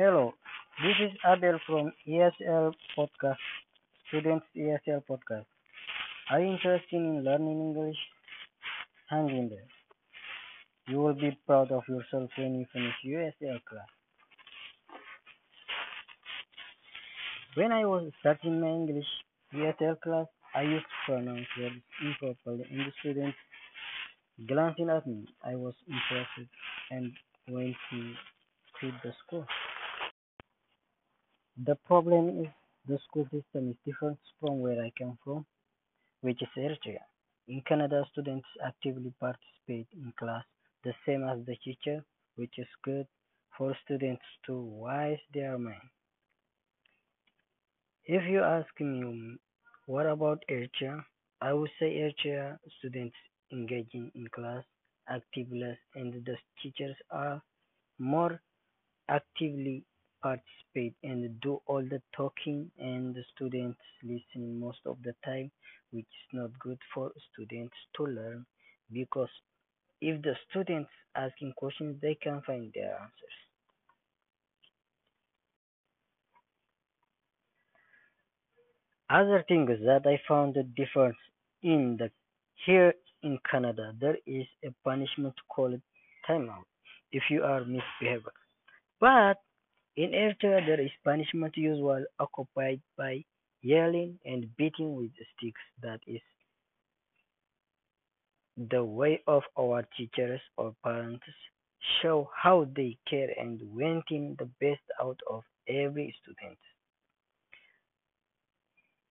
Hello, this is Adel from ESL Podcast, Students ESL Podcast. Are you interested in learning English? Hang in there. You will be proud of yourself when you finish ESL class. When I was starting my English ESL class, I used to pronounce words improperly and the students glancing at me. I was impressed and went to quit the school. The problem is the school system is different from where I come from, which is Eritrea. In Canada, students actively participate in class the same as the teacher, which is good for students to wise their mind. If you ask me what about Eritrea, I would say Eritrea students engaging in class actively and the teachers are more actively participate and do all the talking and the students listen most of the time which is not good for students to learn because if the students asking questions they can find their answers. Other thing is that i found the difference in the here in canada there is a punishment called timeout if you are misbehaving. But in Eritrea there is punishment usually occupied by yelling and beating with sticks. That is the way of our teachers or parents show how they care and wanting the best out of every student.